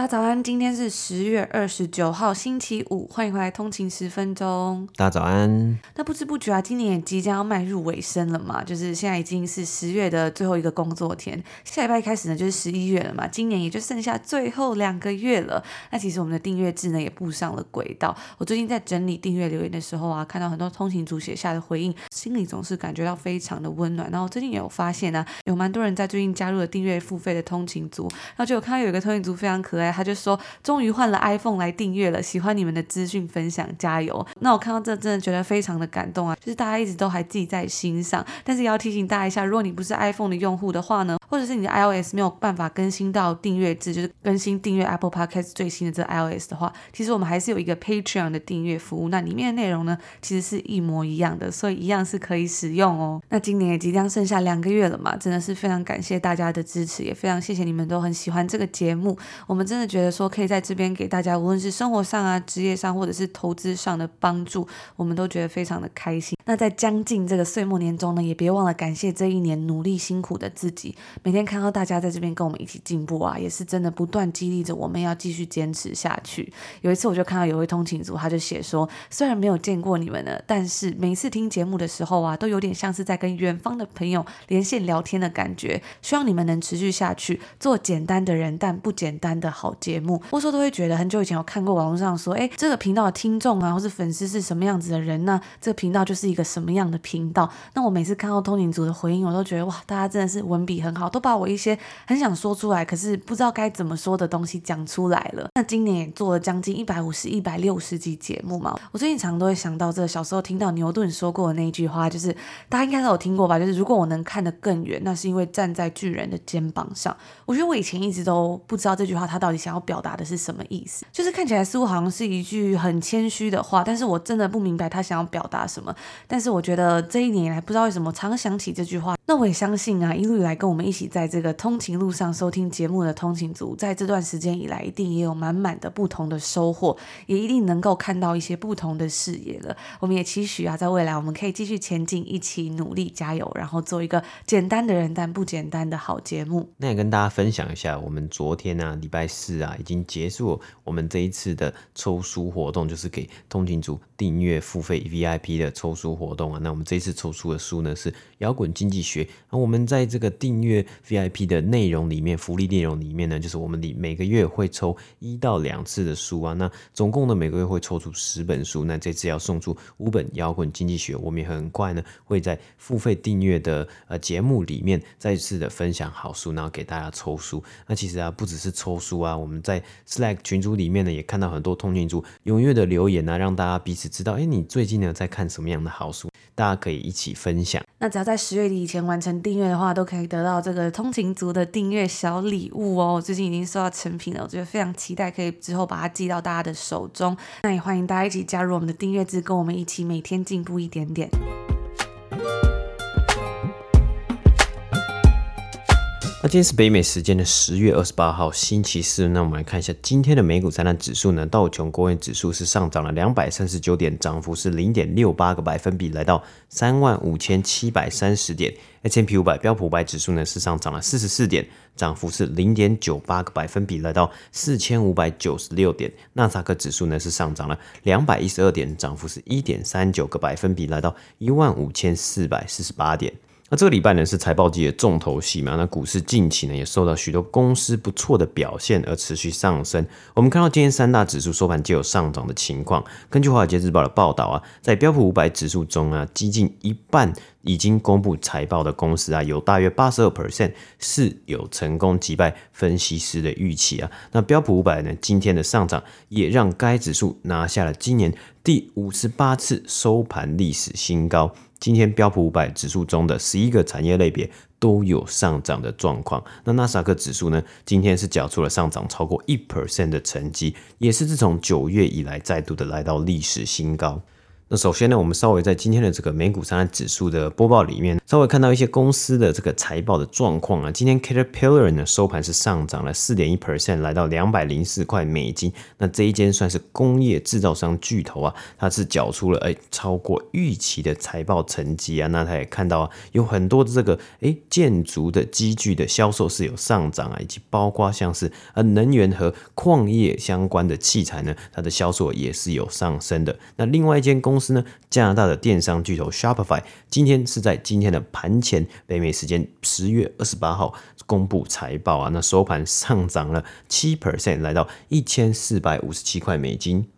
大家早安，今天是十月二十九号，星期五，欢迎回来通勤十分钟。大家早安。那不知不觉啊，今年也即将要迈入尾声了嘛，就是现在已经是十月的最后一个工作天，下礼拜开始呢就是十一月了嘛，今年也就剩下最后两个月了。那其实我们的订阅制呢也步上了轨道。我最近在整理订阅留言的时候啊，看到很多通勤族写下的回应，心里总是感觉到非常的温暖。然后最近也有发现呢、啊，有蛮多人在最近加入了订阅付费的通勤族，然后就有看到有一个通勤族非常可爱。他就说，终于换了 iPhone 来订阅了，喜欢你们的资讯分享，加油！那我看到这真的觉得非常的感动啊，就是大家一直都还记在心上。但是也要提醒大家一下，如果你不是 iPhone 的用户的话呢，或者是你的 iOS 没有办法更新到订阅制，就是更新订阅 Apple Podcast 最新的这 iOS 的话，其实我们还是有一个 Patreon 的订阅服务，那里面的内容呢，其实是一模一样的，所以一样是可以使用哦。那今年也即将剩下两个月了嘛，真的是非常感谢大家的支持，也非常谢谢你们都很喜欢这个节目，我们真的觉得说。可以在这边给大家，无论是生活上啊、职业上，或者是投资上的帮助，我们都觉得非常的开心。那在将近这个岁末年终呢，也别忘了感谢这一年努力辛苦的自己。每天看到大家在这边跟我们一起进步啊，也是真的不断激励着我们要继续坚持下去。有一次我就看到有位通勤族，他就写说，虽然没有见过你们呢，但是每次听节目的时候啊，都有点像是在跟远方的朋友连线聊天的感觉。希望你们能持续下去，做简单的人但不简单的好节目。我说都会觉得很久以前有看过网络上说，哎，这个频道的听众啊，或是粉丝是什么样子的人呢？这个频道就是一个什么样的频道？那我每次看到通勤族的回应，我都觉得哇，大家真的是文笔很好，都把我一些很想说出来，可是不知道该怎么说的东西讲出来了。那今年也做了将近一百五十、一百六十集节目嘛，我最近常常都会想到这小时候听到牛顿说过的那一句话，就是大家应该都有听过吧？就是如果我能看得更远，那是因为站在巨人的肩膀上。我觉得我以前一直都不知道这句话他到底想要。表达的是什么意思？就是看起来似乎好像是一句很谦虚的话，但是我真的不明白他想要表达什么。但是我觉得这一年来，不知道为什么常想起这句话。那我也相信啊，一路以来跟我们一起在这个通勤路上收听节目的通勤族，在这段时间以来，一定也有满满的不同的收获，也一定能够看到一些不同的视野了。我们也期许啊，在未来我们可以继续前进，一起努力加油，然后做一个简单的人但不简单的好节目。那也跟大家分享一下，我们昨天呢、啊，礼拜四啊。已经结束我们这一次的抽书活动，就是给通勤族订阅付费 VIP 的抽书活动啊。那我们这一次抽出的书呢是《摇滚经济学》。那我们在这个订阅 VIP 的内容里面，福利内容里面呢，就是我们里每个月会抽一到两次的书啊。那总共呢每个月会抽出十本书。那这次要送出五本《摇滚经济学》，我们也很快呢会在付费订阅的呃节目里面再次的分享好书，然后给大家抽书。那其实啊不只是抽书啊，我们在 Slack 群组里面呢，也看到很多通讯组踊跃的留言啊，让大家彼此知道，哎，你最近呢在看什么样的好大家可以一起分享。那只要在十月底以前完成订阅的话，都可以得到这个通勤族的订阅小礼物哦。最近已经收到成品了，我觉得非常期待，可以之后把它寄到大家的手中。那也欢迎大家一起加入我们的订阅制，跟我们一起每天进步一点点。那今天是北美时间的十月二十八号，星期四。那我们来看一下今天的美股三大指数呢，道琼工业指数是上涨了两百三十九点，涨幅是零点六八个百分比，来到三万五千七百三十点。S&P 五百标普五百指数呢是上涨了四十四点，涨幅是零点九八个百分比，来到四千五百九十六点。纳斯达克指数呢是上涨了两百一十二点，涨幅是一点三九个百分比，来到一万五千四百四十八点。那这个礼拜呢是财报季的重头戏嘛？那股市近期呢也受到许多公司不错的表现而持续上升。我们看到今天三大指数收盘皆有上涨的情况。根据华尔街日报的报道啊，在标普五百指数中啊，接近一半已经公布财报的公司啊，有大约八十二 percent 是有成功击败分析师的预期啊。那标普五百呢今天的上涨也让该指数拿下了今年第五十八次收盘历史新高。今天标普五百指数中的十一个产业类别都有上涨的状况。那纳斯达克指数呢，今天是缴出了上涨超过一 percent 的成绩，也是自从九月以来再度的来到历史新高。那首先呢，我们稍微在今天的这个美股三大指数的播报里面，稍微看到一些公司的这个财报的状况啊。今天 Caterpillar 呢收盘是上涨了四点一 percent，来到两百零四块美金。那这一间算是工业制造商巨头啊，它是缴出了哎超过预期的财报成绩啊。那他也看到啊，有很多的这个哎建筑的机具的销售是有上涨啊，以及包括像是呃能源和矿业相关的器材呢，它的销售也是有上升的。那另外一间公公司呢，加拿大的电商巨头 Shopify 今天是在今天的盘前，北美时间十月二十八号公布财报啊，那收盘上涨了七 percent，来到一千四百五十七块美金。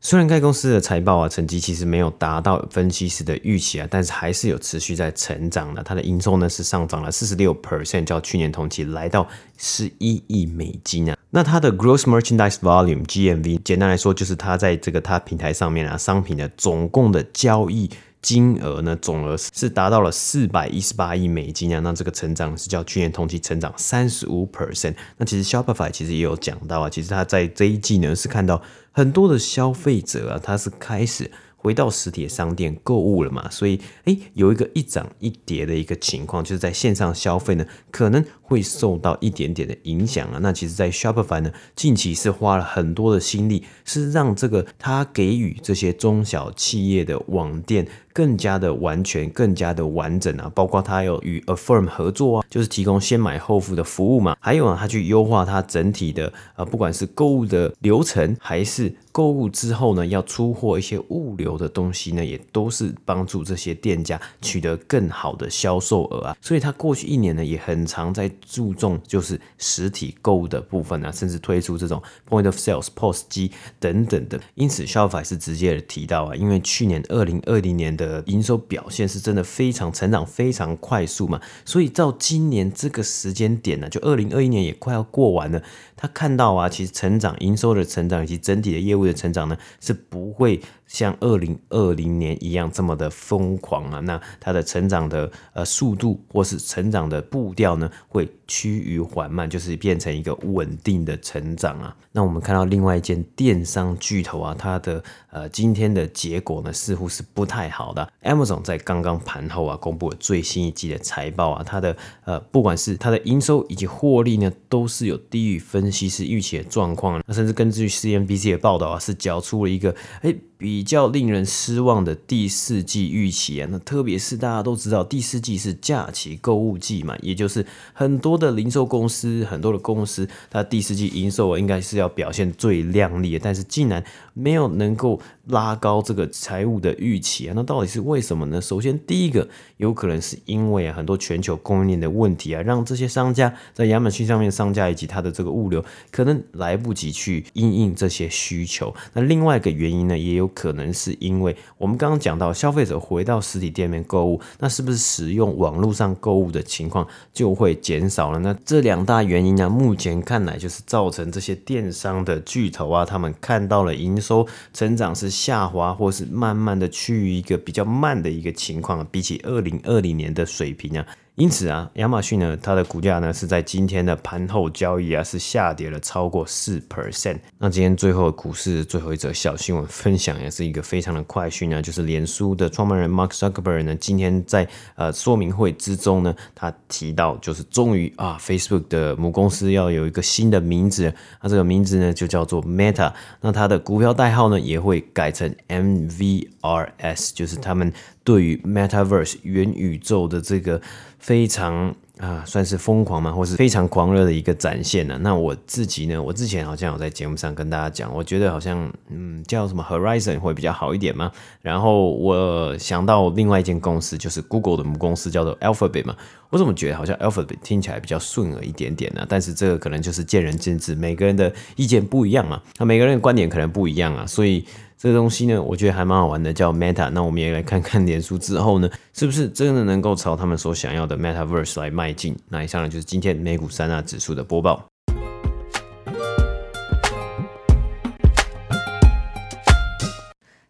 虽然该公司的财报啊成绩其实没有达到分析师的预期啊，但是还是有持续在成长的。它的营收呢是上涨了四十六 percent，较去年同期来到十一亿美金啊。那它的 Gross Merchandise Volume GMV，简单来说就是它在这个它平台上面啊商品的总共的交易金额呢，总额是达到了四百一十八亿美金啊。那这个成长是较去年同期成长三十五 percent。那其实 Shopify 其实也有讲到啊，其实它在这一季呢是看到。很多的消费者啊，他是开始回到实体商店购物了嘛，所以诶，有一个一涨一跌的一个情况，就是在线上消费呢，可能会受到一点点的影响啊。那其实，在 Shopify 呢，近期是花了很多的心力，是让这个他给予这些中小企业的网店。更加的完全，更加的完整啊！包括他有与 Affirm 合作啊，就是提供先买后付的服务嘛。还有啊，他去优化他整体的呃，不管是购物的流程，还是购物之后呢，要出货一些物流的东西呢，也都是帮助这些店家取得更好的销售额啊。所以，他过去一年呢，也很常在注重就是实体购物的部分啊，甚至推出这种 Point of Sales POS 机等等的。因此，Shopify 是直接提到啊，因为去年二零二零年的呃，营收表现是真的非常成长，非常快速嘛，所以到今年这个时间点呢，就二零二一年也快要过完了。他看到啊，其实成长营收的成长以及整体的业务的成长呢，是不会像二零二零年一样这么的疯狂啊。那它的成长的呃速度或是成长的步调呢，会趋于缓慢，就是变成一个稳定的成长啊。那我们看到另外一间电商巨头啊，它的呃今天的结果呢，似乎是不太好的。Amazon 在刚刚盘后啊，公布了最新一季的财报啊，它的呃不管是它的营收以及获利呢，都是有低于分。析师预期的状况，那甚至根据 CNBC 的报道啊，是缴出了一个诶比比较令人失望的第四季预期啊。那特别是大家都知道，第四季是假期购物季嘛，也就是很多的零售公司、很多的公司，它第四季营收，应该是要表现最亮丽的，但是竟然没有能够拉高这个财务的预期啊。那到底是为什么呢？首先，第一个有可能是因为啊，很多全球供应链的问题啊，让这些商家在亚马逊上面上架以及它的这个物流。可能来不及去应应这些需求。那另外一个原因呢，也有可能是因为我们刚刚讲到，消费者回到实体店面购物，那是不是使用网络上购物的情况就会减少了？那这两大原因呢，目前看来就是造成这些电商的巨头啊，他们看到了营收成长是下滑，或是慢慢的趋于一个比较慢的一个情况，比起二零二零年的水平啊。因此啊，亚马逊呢，它的股价呢是在今天的盘后交易啊，是下跌了超过四 percent。那今天最后股市最后一则小新闻分享也是一个非常的快讯呢，就是脸书的创办人 Mark Zuckerberg 呢，今天在呃说明会之中呢，他提到就是终于啊，Facebook 的母公司要有一个新的名字，那这个名字呢就叫做 Meta，那它的股票代号呢也会改成 MVRS，就是他们。对于 Metaverse 元宇宙的这个非常啊，算是疯狂嘛，或是非常狂热的一个展现呢。那我自己呢，我之前好像有在节目上跟大家讲，我觉得好像嗯，叫什么 Horizon 会比较好一点嘛。然后我想到另外一间公司，就是 Google 的母公司叫做 Alphabet 嘛。我怎么觉得好像 Alphabet 听起来比较顺耳一点点呢？但是这个可能就是见仁见智，每个人的意见不一样嘛。那每个人的观点可能不一样啊，所以。这个东西呢，我觉得还蛮好玩的，叫 Meta。那我们也来看看脸书之后呢，是不是真的能够朝他们所想要的 Metaverse 来迈进？那以上呢就是今天美股三大指数的播报。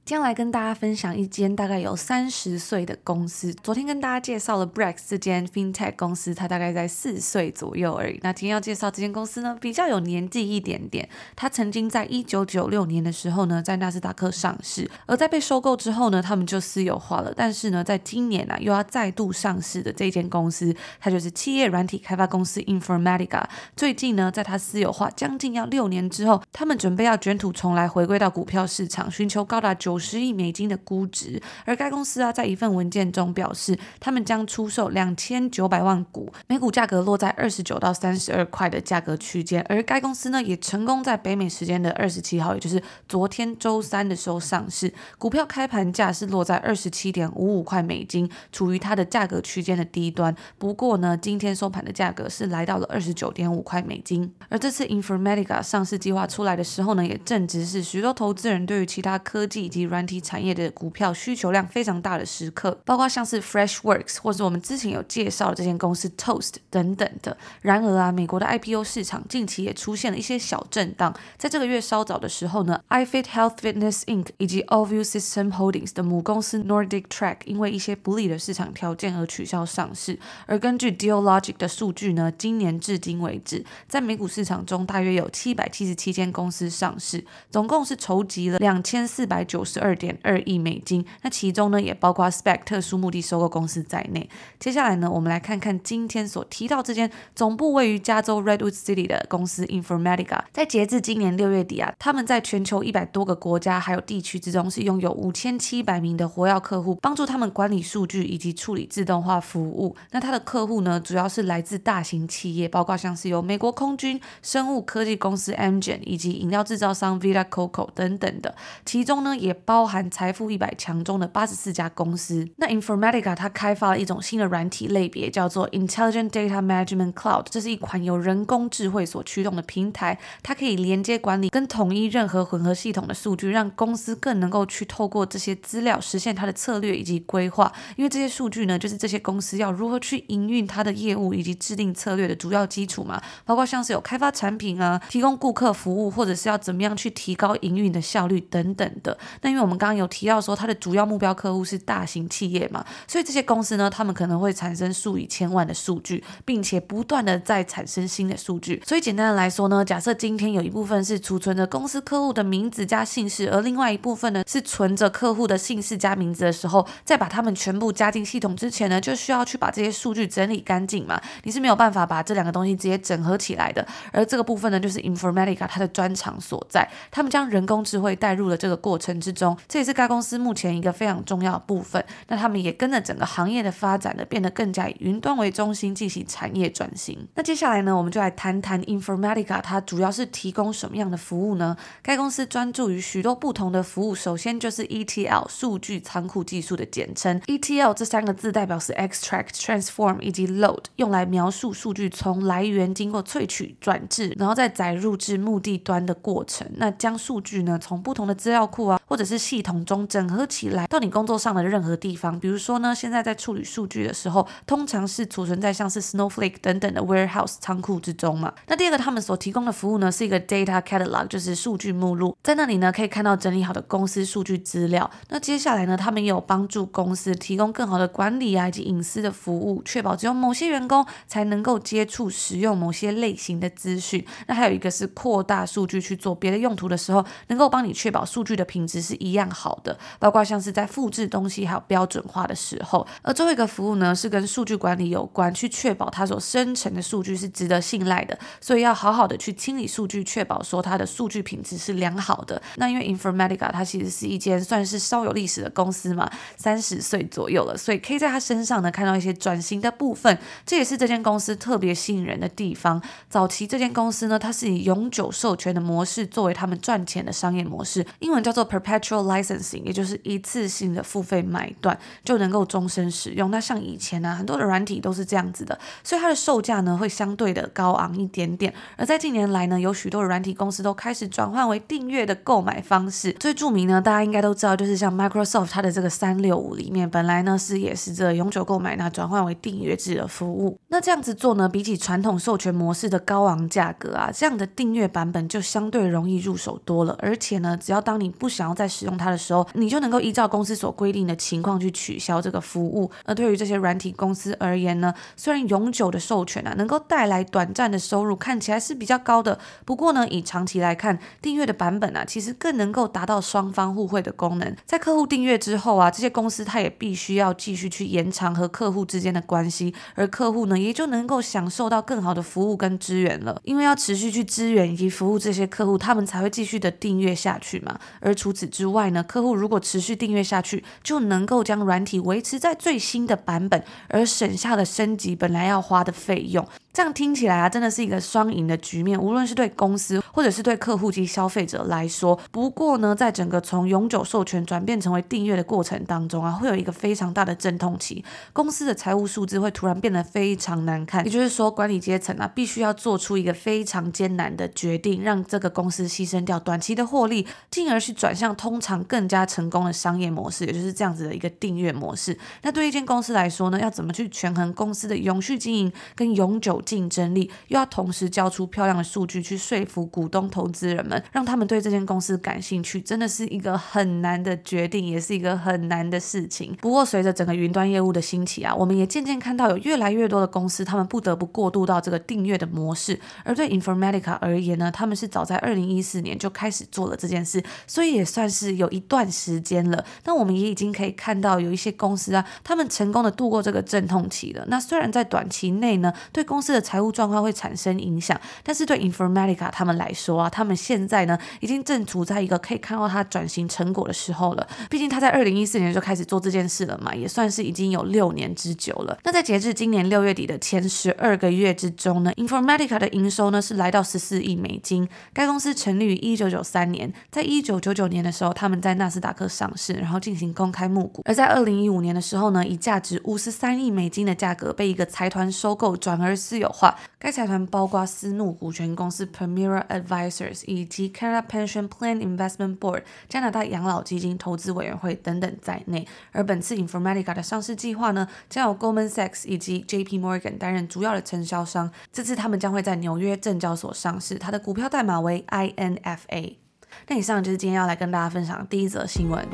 今天来跟大家分享一间大概有三十岁的公司。昨天跟大家介绍了 Brex 这间 FinTech 公司，它大概在四岁左右而已。那今天要介绍这间公司呢，比较有年纪一点点。它曾经在一九九六年的时候呢，在纳斯达克上市，而在被收购之后呢，他们就私有化了。但是呢，在今年啊，又要再度上市的这间公司，它就是企业软体开发公司 Informatica。最近呢，在它私有化将近要六年之后，他们准备要卷土重来，回归到股票市场，寻求高达九。五十亿美金的估值，而该公司啊，在一份文件中表示，他们将出售两千九百万股，每股价格落在二十九到三十二块的价格区间。而该公司呢，也成功在北美时间的二十七号，也就是昨天周三的时候上市，股票开盘价是落在二十七点五五块美金，处于它的价格区间的低端。不过呢，今天收盘的价格是来到了二十九点五块美金。而这次 Informatica 上市计划出来的时候呢，也正值是许多投资人对于其他科技以及软体产业的股票需求量非常大的时刻，包括像是 Freshworks 或者我们之前有介绍的这间公司 Toast 等等的。然而啊，美国的 IPO 市场近期也出现了一些小震荡。在这个月稍早的时候呢，iFit Health Fitness Inc. 以及 Allview System Holdings 的母公司 Nordic Track 因为一些不利的市场条件而取消上市。而根据 DealLogic 的数据呢，今年至今为止，在美股市场中大约有七百七十七间公司上市，总共是筹集了两千四百九十。十二点二亿美金，那其中呢也包括 Spec 特殊目的收购公司在内。接下来呢，我们来看看今天所提到这间总部位于加州 Redwood City 的公司 Informatica。在截至今年六月底啊，他们在全球一百多个国家还有地区之中，是拥有五千七百名的活跃客户，帮助他们管理数据以及处理自动化服务。那他的客户呢，主要是来自大型企业，包括像是有美国空军、生物科技公司 Amgen 以及饮料制造商 Vita Coco 等等的。其中呢，也包含财富一百强中的八十四家公司。那 Informatica 它开发了一种新的软体类别，叫做 Intelligent Data Management Cloud。这是一款由人工智慧所驱动的平台，它可以连接管理跟统一任何混合系统的数据，让公司更能够去透过这些资料实现它的策略以及规划。因为这些数据呢，就是这些公司要如何去营运它的业务以及制定策略的主要基础嘛。包括像是有开发产品啊，提供顾客服务，或者是要怎么样去提高营运的效率等等的。那因为我们刚刚有提到说，它的主要目标客户是大型企业嘛，所以这些公司呢，他们可能会产生数以千万的数据，并且不断的在产生新的数据。所以简单的来说呢，假设今天有一部分是储存着公司客户的名字加姓氏，而另外一部分呢是存着客户的姓氏加名字的时候，再把他们全部加进系统之前呢，就需要去把这些数据整理干净嘛。你是没有办法把这两个东西直接整合起来的。而这个部分呢，就是 Informatica 它的专长所在，他们将人工智慧带入了这个过程之中。这也是该公司目前一个非常重要的部分。那他们也跟着整个行业的发展呢，变得更加以云端为中心进行产业转型。那接下来呢，我们就来谈谈 Informatica 它主要是提供什么样的服务呢？该公司专注于许多不同的服务。首先就是 ETL 数据仓库技术的简称。ETL 这三个字代表是 Extract、Transform 以及 Load，用来描述数据从来源经过萃取、转制，然后再载入至目的端的过程。那将数据呢，从不同的资料库啊，或者是系统中整合起来，到你工作上的任何地方。比如说呢，现在在处理数据的时候，通常是储存在像是 Snowflake 等等的 warehouse 仓库之中嘛。那第二个，他们所提供的服务呢，是一个 data catalog，就是数据目录，在那里呢，可以看到整理好的公司数据资料。那接下来呢，他们也有帮助公司提供更好的管理啊以及隐私的服务，确保只有某些员工才能够接触使用某些类型的资讯。那还有一个是扩大数据去做别的用途的时候，能够帮你确保数据的品质是一样好的。包括像是在复制东西还有标准化的时候，而最后一个服务呢，是跟数据管理有关，去确保它所生成的数据是值得信赖的，所以要好好的去清理数据，确保说它的数据品质是良好的。那因为 Informatica 它其实是一间算是稍有历史的公司嘛，三十岁左右了，所以可以在它身上呢看到一些转型的部分，这也是这间公司特别吸引人的地方。早期这间公司呢，它是以永久授权的模式作为他们赚钱的商业模式，英文叫做 Perpetual Licensing，也就是一次性的付费买断就能够终身使用。那像以前呢、很多的软体都是这样子的，所以它的售价呢会相对的高昂一点点。而在近年来呢，有许多的软体公司都开始转换为订阅的购买方式。最著名呢，大家应该都知道，就是像 Microsoft 它的这个三六五里面，本来呢是也是这永久购买，那转换为订阅制的服务。那这样子做呢，比起传统授权模式的高昂价格啊，这样的订阅版本就相对容易入手多了。而且呢，只要当你不想要再使用它的时候，你就能够依照公司所规定的情况去取消这个服务。而对于这些软体公司而言呢，虽然永久的授权啊能够带来短暂的收入，看起来是比较高的，不过呢，以长期来看，订阅的版本啊其实更能够达到双方互惠的功能。在客户订阅之后啊，这些公司它也必须要继续去延长和客户之间的关系，而客户呢也就能够享受到更好的服务跟资源了。因为要持续去支援以及服务这些客户，他们才会继续的订阅下去嘛。而除此之之外呢，客户如果持续订阅下去，就能够将软体维持在最新的版本，而省下了升级本来要花的费用。这样听起来啊，真的是一个双赢的局面，无论是对公司或者是对客户及消费者来说。不过呢，在整个从永久授权转变成为订阅的过程当中啊，会有一个非常大的阵痛期，公司的财务数字会突然变得非常难看。也就是说，管理阶层啊，必须要做出一个非常艰难的决定，让这个公司牺牲掉短期的获利，进而去转向通通常更加成功的商业模式，也就是这样子的一个订阅模式。那对一间公司来说呢，要怎么去权衡公司的永续经营跟永久竞争力，又要同时交出漂亮的数据去说服股东、投资人们，让他们对这间公司感兴趣，真的是一个很难的决定，也是一个很难的事情。不过，随着整个云端业务的兴起啊，我们也渐渐看到有越来越多的公司，他们不得不过渡到这个订阅的模式。而对 Informatica 而言呢，他们是早在二零一四年就开始做了这件事，所以也算是有一段时间了。那我们也已经可以看到有一些公司啊，他们成功的度过这个阵痛期了。那虽然在短期内呢，对公司的财务状况会产生影响，但是对 Informatica 他们来说啊，他们现在呢已经正处在一个可以看到它转型成果的时候了。毕竟他在二零一四年就开始做这件事了嘛，也算是已经有六年之久了。那在截至今年六月底的前十二个月之中呢，Informatica 的营收呢是来到十四亿美金。该公司成立于一九九三年，在一九九九年的时候，他们在纳斯达克上市，然后进行公开募股。而在二零一五年的时候呢，以价值五十三亿美金的价格被一个财团收购，转而私有化。该财团包括私募股权公司 （Premier Advisors） 以及 Canada Pension Plan Investment Board 加拿大养老基金投资委员会等等在内。而本次 Informatica 的上市计划呢，将由 Goldman Sachs 以及 JP Morgan 担任主要的承销商。这次他们将会在纽约证交所上市，它的股票代码为 INFA。那以上就是今天要来跟大家分享的第一则新闻。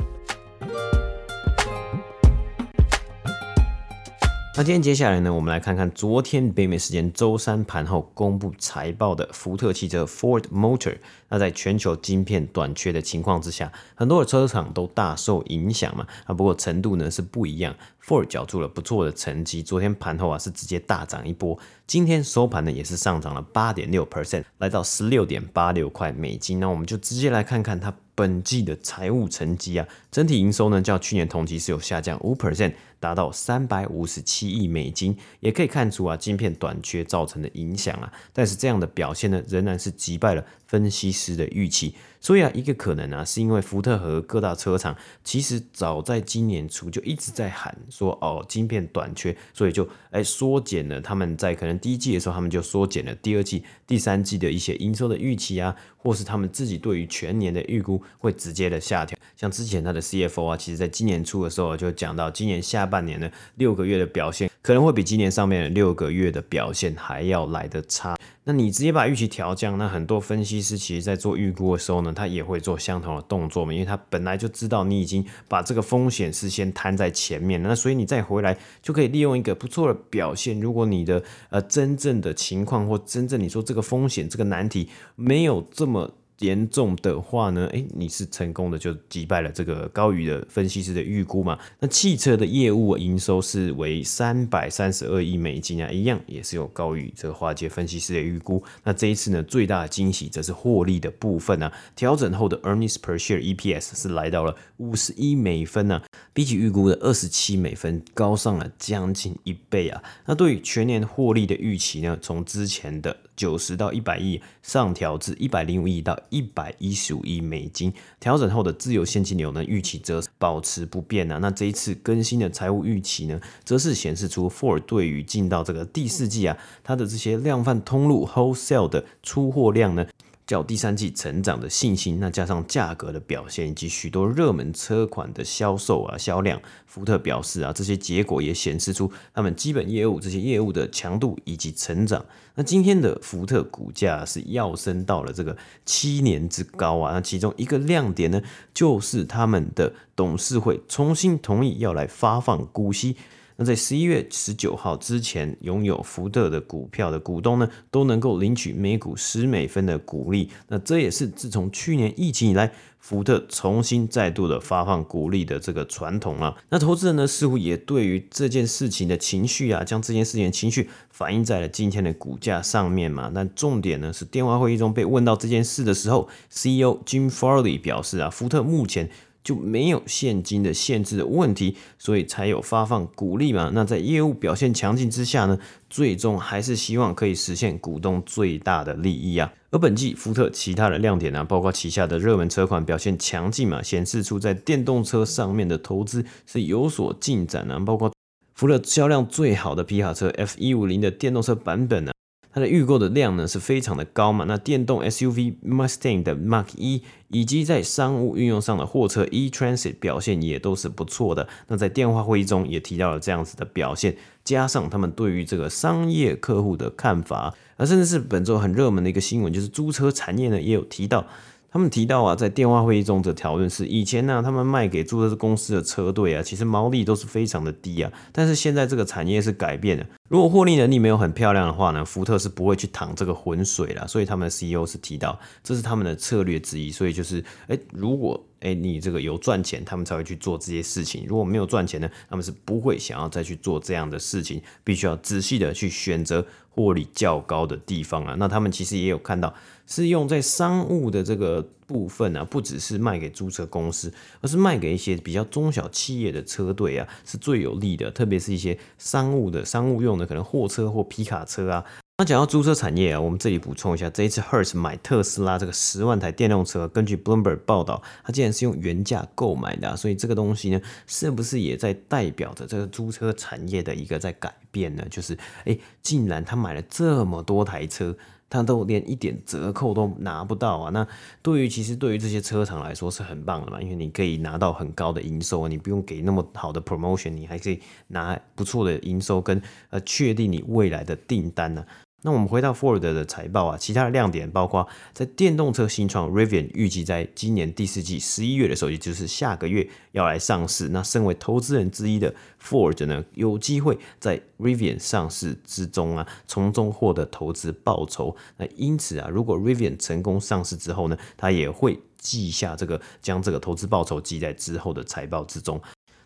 那今天接下来呢，我们来看看昨天北美时间周三盘后公布财报的福特汽车 Ford Motor。那在全球晶片短缺的情况之下，很多的车厂都大受影响嘛。啊，不过程度呢是不一样。Ford 缴出了不错的成绩，昨天盘后啊是直接大涨一波，今天收盘呢也是上涨了八点六 percent，来到十六点八六块美金。那我们就直接来看看它本季的财务成绩啊，整体营收呢较去年同期是有下降五 percent。达到三百五十七亿美金，也可以看出啊，晶片短缺造成的影响啊。但是这样的表现呢，仍然是击败了分析师的预期。所以啊，一个可能啊，是因为福特和各大车厂其实早在今年初就一直在喊说哦，晶片短缺，所以就哎缩减了他们在可能第一季的时候，他们就缩减了第二季、第三季的一些营收的预期啊，或是他们自己对于全年的预估会直接的下调。像之前他的 CFO 啊，其实在今年初的时候就讲到，今年下半年的六个月的表现可能会比今年上面的六个月的表现还要来得差。那你直接把预期调降，那很多分析师其实在做预估的时候呢，他也会做相同的动作嘛，因为他本来就知道你已经把这个风险是先摊在前面，那所以你再回来就可以利用一个不错的表现。如果你的呃真正的情况或真正你说这个风险这个难题没有这么。严重的话呢，诶，你是成功的就击败了这个高于的分析师的预估嘛？那汽车的业务营收是为三百三十二亿美金啊，一样也是有高于这个华尔街分析师的预估。那这一次呢，最大的惊喜则是获利的部分啊，调整后的 earnings per share EPS 是来到了五十一美分呢、啊，比起预估的二十七美分高上了将近一倍啊。那对于全年获利的预期呢，从之前的九十到一百亿上调至一百零五亿到一百一十五亿美金，调整后的自由现金流呢，预期则保持不变啊。那这一次更新的财务预期呢，则是显示出 Ford 对于进到这个第四季啊，它的这些量贩通路 wholesale 的出货量呢。较第三季成长的信心，那加上价格的表现以及许多热门车款的销售啊销量，福特表示啊，这些结果也显示出他们基本业务这些业务的强度以及成长。那今天的福特股价是要升到了这个七年之高啊，那其中一个亮点呢，就是他们的董事会重新同意要来发放股息。那在十一月十九号之前，拥有福特的股票的股东呢，都能够领取每股十美分的股利。那这也是自从去年疫情以来，福特重新再度的发放股利的这个传统啊。那投资人呢，似乎也对于这件事情的情绪啊，将这件事情的情绪反映在了今天的股价上面嘛。那重点呢，是电话会议中被问到这件事的时候，CEO Jim Farley 表示啊，福特目前。就没有现金的限制的问题，所以才有发放股利嘛。那在业务表现强劲之下呢，最终还是希望可以实现股东最大的利益啊。而本季福特其他的亮点呢，包括旗下的热门车款表现强劲嘛，显示出在电动车上面的投资是有所进展啊。包括福特销量最好的皮卡车 F 一五零的电动车版本呢。它的预购的量呢是非常的高嘛，那电动 SUV Mustang 的 Mach E 以及在商务运用上的货车 E-Transit 表现也都是不错的。那在电话会议中也提到了这样子的表现，加上他们对于这个商业客户的看法，而甚至是本周很热门的一个新闻，就是租车产业呢也有提到。他们提到啊，在电话会议中的讨论是，以前呢、他们卖给租车公司的车队啊，其实毛利都是非常的低啊。但是现在这个产业是改变了，如果获利能力没有很漂亮的话呢，福特是不会去淌这个浑水了。所以他们的 CEO 是提到，这是他们的策略之一。所以就是，哎，如果哎你这个有赚钱，他们才会去做这些事情；如果没有赚钱呢，他们是不会想要再去做这样的事情。必须要仔细的去选择获利较高的地方啊。那他们其实也有看到。是用在商务的这个部分啊，不只是卖给租车公司，而是卖给一些比较中小企业的车队啊，是最有利的。特别是一些商务的、商务用的，可能货车或皮卡车啊。那讲到租车产业啊，我们这里补充一下，这一次 Hertz 买特斯拉这个十万台电动车，根据 Bloomberg 报道，它竟然是用原价购买的啊，所以这个东西呢，是不是也在代表着这个租车产业的一个在改变呢？就是，哎，竟然他买了这么多台车。他都连一点折扣都拿不到啊！那对于其实对于这些车厂来说是很棒的嘛，因为你可以拿到很高的营收，你不用给那么好的 promotion，你还可以拿不错的营收跟呃确定你未来的订单呢。那我们回到 Ford 的财报啊，其他的亮点包括在电动车新创 Rivian 预计在今年第四季十一月的时候，也就是下个月要来上市。那身为投资人之一的 Ford 呢，有机会在 Rivian 上市之中啊，从中获得投资报酬。那因此啊，如果 Rivian 成功上市之后呢，他也会记下这个，将这个投资报酬记在之后的财报之中。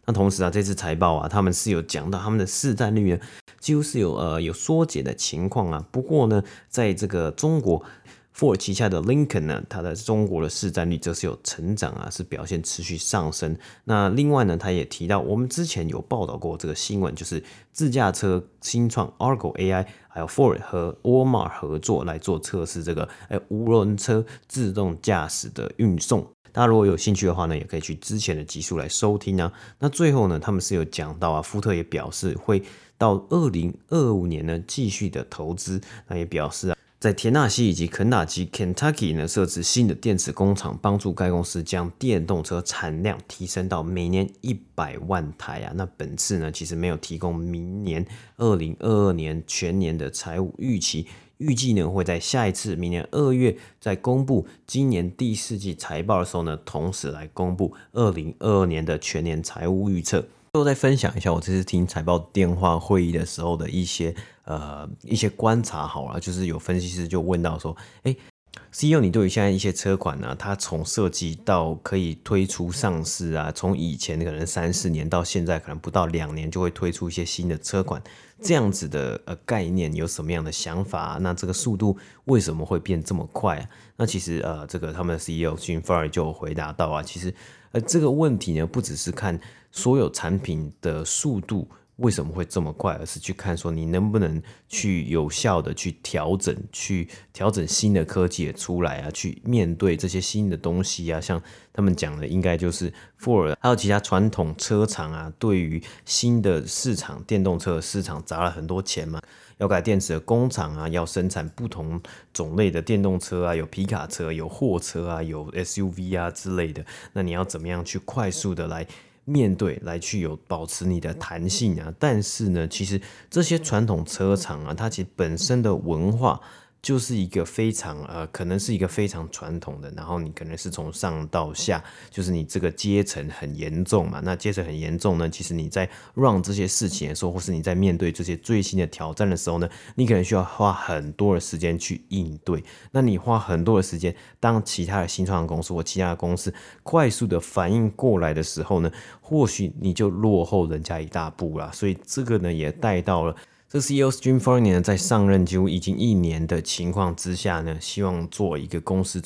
那同时啊，这次财报啊，他们是有讲到他们的市占率呢，几乎是有呃有缩减的情况啊。不过呢，在这个中国，Ford 旗下的 Lincoln 呢，它的中国的市占率则是有成长啊，是表现持续上升。那另外呢，他也提到，我们之前有报道过这个新闻，就是自驾车新创 Argo AI，还有 Ford 和沃尔玛合作来做测试，这个哎无人车自动驾驶的运送。大家如果有兴趣的话呢，也可以去之前的集数来收听啊。那最后呢，他们是有讲到啊，福特也表示会到二零二五年呢继续的投资。那也表示啊，在田纳西以及肯塔基 （Kentucky） 呢设置新的电池工厂，帮助该公司将电动车产量提升到每年一百万台啊。那本次呢，其实没有提供明年二零二二年全年的财务预期。预计呢会在下一次明年二月在公布今年第四季财报的时候呢，同时来公布二零二二年的全年财务预测。最后再分享一下我这次听财报电话会议的时候的一些呃一些观察好了，就是有分析师就问到说，哎。CEO，你对于现在一些车款呢、它从设计到可以推出上市啊，从以前可能三四年到现在可能不到两年就会推出一些新的车款，这样子的呃概念有什么样的想法、啊？那这个速度为什么会变这么快啊？那其实呃，这个他们的 CEO Jim Far 就回答到啊，其实呃这个问题呢，不只是看所有产品的速度。为什么会这么快，而是去看说你能不能去有效的去调整，去调整新的科技也出来啊，去面对这些新的东西啊。像他们讲的，应该就是 Ford 还有其他传统车厂啊，对于新的市场电动车市场砸了很多钱嘛，要改电池的工厂啊，要生产不同种类的电动车啊，有皮卡车、有货车啊，有 SUV 啊之类的。那你要怎么样去快速的来面对来去有保持你的弹性啊，但是呢，其实这些传统车厂啊，它其实本身的文化。就是一个非常呃，可能是一个非常传统的，然后你可能是从上到下，就是你这个阶层很严重嘛。那阶层很严重呢，其实你在 run 这些事情的时候，或是你在面对这些最新的挑战的时候呢，你可能需要花很多的时间去应对。那你花很多的时间，当其他的新创公司或其他的公司快速的反应过来的时候呢，或许你就落后人家一大步了。所以这个呢，也带到了。这 CEO Streamformer 呢，在上任几乎已经一年的情况之下呢，希望做一个公司。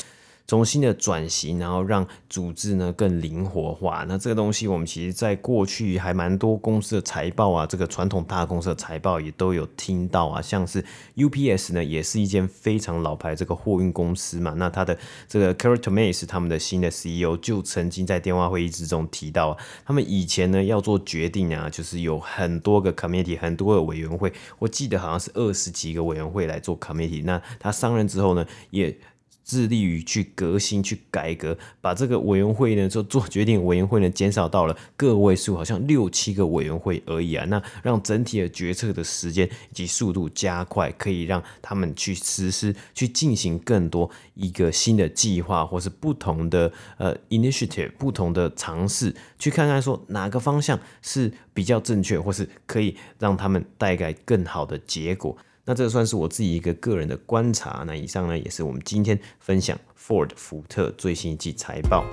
重新的转型，然后让组织呢更灵活化。那这个东西，我们其实在过去还蛮多公司的财报啊，这个传统大公司的财报也都有听到啊。像是 UPS 呢，也是一间非常老牌这个货运公司嘛。那他的这个 Carol Tomé 他们的新的 CEO 就曾经在电话会议之中提到，他们以前呢要做决定啊，就是有很多个 committee，很多个委员会。我记得好像是二十几个委员会来做 committee。那他上任之后呢，也致力于去革新、去改革，把这个委员会呢，就做决定委员会呢，减少到了个位数，好像六七个委员会而已啊。那让整体的决策的时间以及速度加快，可以让他们去实施、去进行更多一个新的计划，或是不同的呃 initiative、不同的尝试，去看看说哪个方向是比较正确，或是可以让他们带来更好的结果。那这算是我自己一个个人的观察。那以上呢，也是我们今天分享 Ford 福特最新一季财报。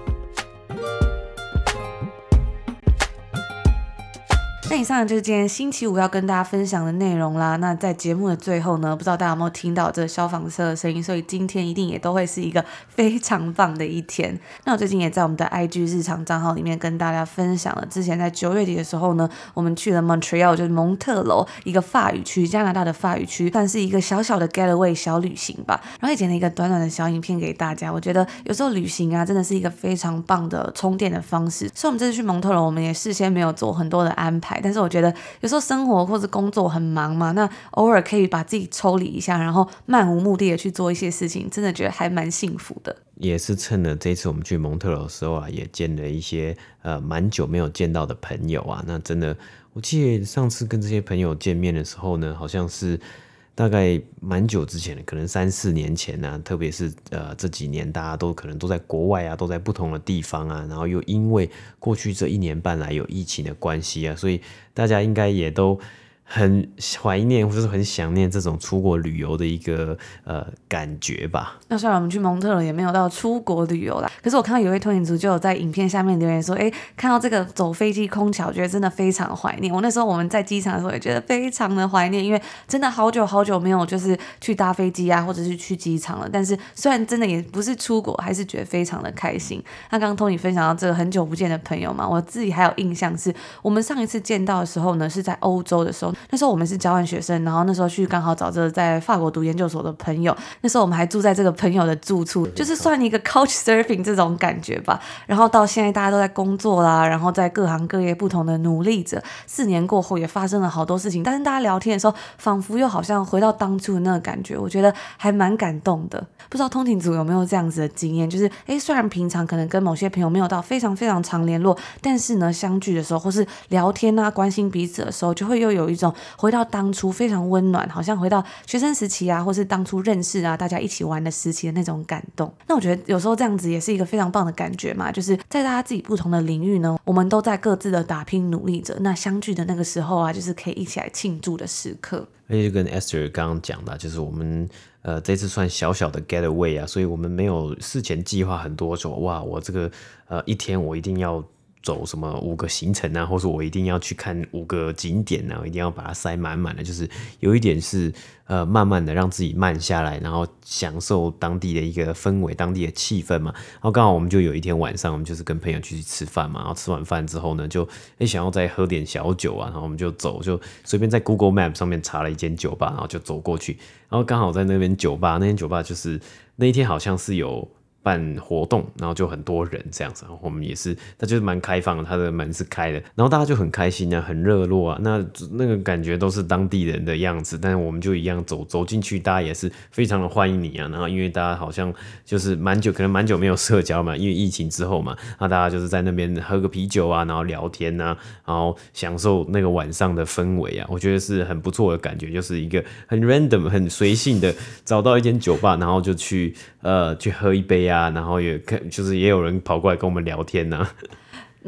那以上就是今天星期五要跟大家分享的内容啦。那在节目的最后呢，不知道大家有没有听到这个消防车的声音？所以今天一定也都会是一个非常棒的一天。那我最近也在我们的 IG 日常账号里面跟大家分享了，之前在九月底的时候呢，我们去了 Montreal，就是蒙特楼一个法语区，加拿大的法语区，算是一个小小的 getaway 小旅行吧。然后也剪了一个短短的小影片给大家。我觉得有时候旅行啊，真的是一个非常棒的充电的方式。所以我们这次去蒙特楼，我们也事先没有做很多的安排。但是我觉得有时候生活或者工作很忙嘛，那偶尔可以把自己抽离一下，然后漫无目的的去做一些事情，真的觉得还蛮幸福的。也是趁了这次我们去蒙特娄的时候啊，也见了一些呃蛮久没有见到的朋友啊。那真的，我记得上次跟这些朋友见面的时候呢，好像是。大概蛮久之前的，可能三四年前呢、特别是呃这几年，大家都可能都在国外啊，都在不同的地方啊，然后又因为过去这一年半来有疫情的关系啊，所以大家应该也都。很怀念或者是很想念这种出国旅游的一个呃感觉吧。那虽然我们去蒙特尔也没有到出国旅游啦，可是我看到有位通勤族就有在影片下面留言说，哎，看到这个走飞机空桥，觉得真的非常怀念。我那时候我们在机场的时候也觉得非常的怀念，因为真的好久好久没有就是去搭飞机啊，或者是去机场了。但是虽然真的也不是出国，还是觉得非常的开心。那刚刚 Tony 分享到这个很久不见的朋友嘛，我自己还有印象是我们上一次见到的时候呢，是在欧洲的时候。那时候我们是交换学生，然后那时候去刚好找这个在法国读研究所的朋友。那时候我们还住在这个朋友的住处，就是算一个 couch surfing 这种感觉吧。然后到现在大家都在工作啦，然后在各行各业不同的努力着。四年过后也发生了好多事情，但是大家聊天的时候，仿佛又好像回到当初的那个感觉，我觉得还蛮感动的。不知道通勤组有没有这样子的经验？就是诶，虽然平常可能跟某些朋友没有到非常非常常联络，但是呢，相聚的时候或是聊天啊，关心彼此的时候，就会又有一种。回到当初非常温暖，好像回到学生时期啊，或是当初认识啊，大家一起玩的时期的那种感动。那我觉得有时候这样子也是一个非常棒的感觉嘛，就是在大家自己不同的领域呢，我们都在各自的打拼努力着。那相聚的那个时候啊，就是可以一起来庆祝的时刻。而且就跟 Esther 刚刚讲的，就是我们呃这次算小小的 getaway 啊，所以我们没有事前计划很多，说哇，我这个呃一天我一定要。走什么五个行程啊，或者我一定要去看五个景点啊，我一定要把它塞满满的，就是有一点是呃慢慢的让自己慢下来，然后享受当地的一个氛围、当地的气氛嘛。然后刚好我们就有一天晚上，我们就是跟朋友去吃饭嘛，然后吃完饭之后呢，就诶想要再喝点小酒啊，然后我们就走，就随便在 Google Map 上面查了一间酒吧，然后就走过去，然后刚好在那边酒吧，那间酒吧就是那一天好像是有。办活动，然后就很多人这样子，然后我们也是，他就是蛮开放的，他的门是开的，然后大家就很开心啊，很热络啊，那那个感觉都是当地人的样子，但是我们就一样走走进去，大家也是非常的欢迎你啊，然后因为大家好像就是蛮久，可能蛮久没有社交嘛，因为疫情之后嘛，那大家就是在那边喝个啤酒啊，然后聊天呐、啊，然后享受那个晚上的氛围啊，我觉得是很不错的感觉，就是一个很 random、很随性的找到一间酒吧，然后就去呃去喝一杯啊。啊，然后也看，就是也有人跑过来跟我们聊天呢、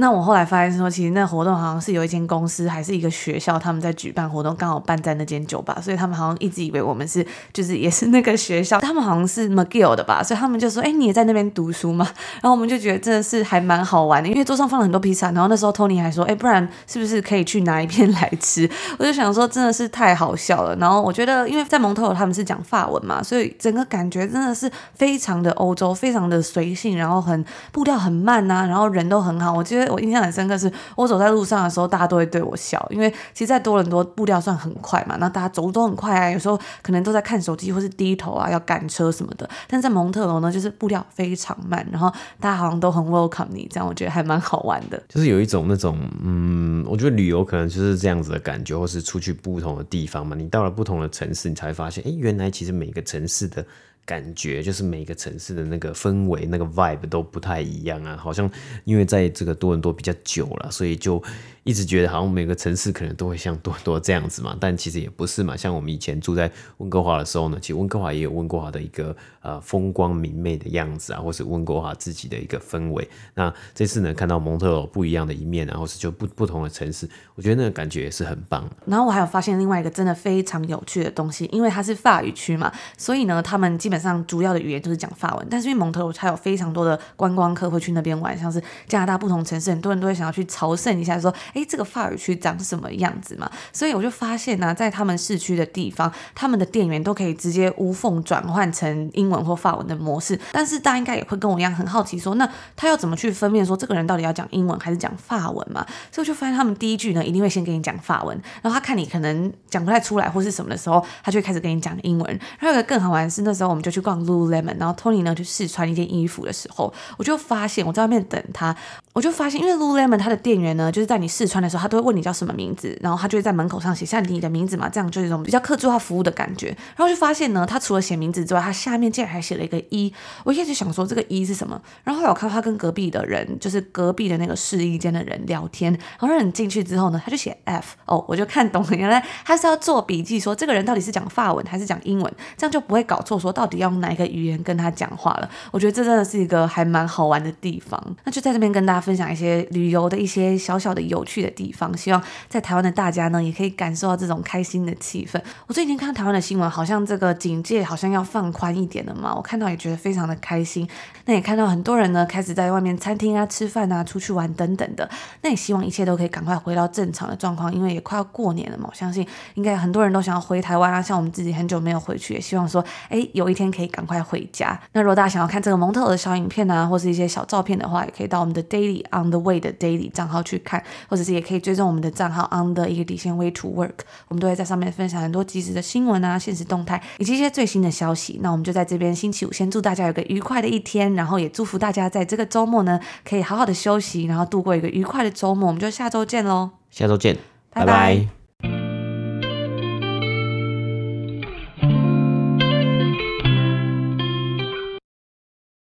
那我后来发现说，其实那活动好像是有一间公司还是一个学校，他们在举办活动，刚好办在那间酒吧，所以他们好像一直以为我们是就是也是那个学校，他们好像是 McGill 的吧，所以他们就说：“哎，你也在那边读书吗？”然后我们就觉得真的是还蛮好玩的，因为桌上放了很多披萨，然后那时候 Tony 还说：“哎，不然是不是可以去拿一片来吃？”我就想说真的是太好笑了。然后我觉得，因为在蒙特娄他们是讲法文嘛，所以整个感觉真的是非常的欧洲，非常的随性，然后很步调很慢呐、啊，然后人都很好。我觉得我印象很深刻。是我走在路上的时候，大家都会对我笑，因为其实，在多伦多步调算很快嘛，那大家走路都很快啊，有时候可能都在看手机或是低头啊，要赶车什么的。但在蒙特娄呢，就是步调非常慢，然后大家好像都很 welcome 你，这样我觉得还蛮好玩的。就是有一种那种，嗯，我觉得旅游可能就是这样子的感觉，或是出去不同的地方嘛，你到了不同的城市，你才会发现，哎，原来其实每个城市的。感觉就是每个城市的那个氛围、那个 vibe 都不太一样啊，好像因为在这个多伦多比较久了，所以就一直觉得好像每个城市可能都会像多多这样子嘛，但其实也不是嘛。像我们以前住在温哥华的时候呢，其实温哥华也有温哥华的一个呃风光明媚的样子啊，或是温哥华自己的一个氛围。那这次呢，看到蒙特娄不一样的一面然后是就不不同的城市，我觉得那个感觉也是很棒。然后我还有发现另外一个真的非常有趣的东西，因为它是法语区嘛，所以呢，他们基本上主要的语言就是讲法文，但是因为蒙特娄它有非常多的观光客会去那边玩，像是加拿大不同城市，很多人都会想要去朝圣一下，说，哎，这个法语区长什么样子嘛？所以我就发现呢、在他们市区的地方，他们的店员都可以直接无缝转换成英文或法文的模式。但是大家应该也会跟我一样很好奇说，那他要怎么去分辨说这个人到底要讲英文还是讲法文嘛？所以我就发现他们第一句呢，一定会先给你讲法文，然后他看你可能讲不太出来或是什么的时候，他就开始给你讲英文。还有个更好玩的是，那时候我们就去逛 Lululemon，然后 Tony 呢去试穿一件衣服的时候，我就发现我在外面等他，我就发现因为 Lululemon 他的店员呢，就是在你试穿的时候，他都会问你叫什么名字，然后他就会在门口上写下你的名字嘛，这样就是一种比较客制化服务的感觉。然后就发现呢，他除了写名字之外，他下面竟然还写了一个一。我一直想说这个一是什么，然后后来我看到他跟隔壁的人，就是隔壁的那个试衣间的人聊天，然后让你进去之后呢，他就写 F 哦，我就看懂了，原来他是要做笔记，说这个人到底是讲法文还是讲英文，这样就不会搞错，说到底要用哪一个语言跟他讲话了。我觉得这真的是一个还蛮好玩的地方。那就在这边跟大家分享一些旅游的一些小小的有趣的地方，希望在台湾的大家呢也可以感受到这种开心的气氛。我最近看台湾的新闻，好像这个警戒好像要放宽一点了嘛，我看到也觉得非常的开心。那也看到很多人呢开始在外面餐厅啊吃饭啊、出去玩等等的。那也希望一切都可以赶快回到正常的状况，因为也快要过年了嘛，我相信应该很多人都想要回台湾啊，像我们自己很久没有回去，也希望说，哎，有一天可以赶快回家。那如果大家想要看这个蒙特尔的小影片啊，或是一些小照片的话，也可以到我们的 Daily on the Way 的 Daily 账号去看，或者是也可以追踪我们的账号 On the 一个底线 Way to Work，我们都会在上面分享很多即时的新闻啊、现实动态以及一些最新的消息。那我们就在这边星期五先祝大家有个愉快的一天，然后也祝福大家在这个周末呢可以好好的休息，然后度过一个愉快的周末。我们就下周见喽，下周见，拜拜。拜拜。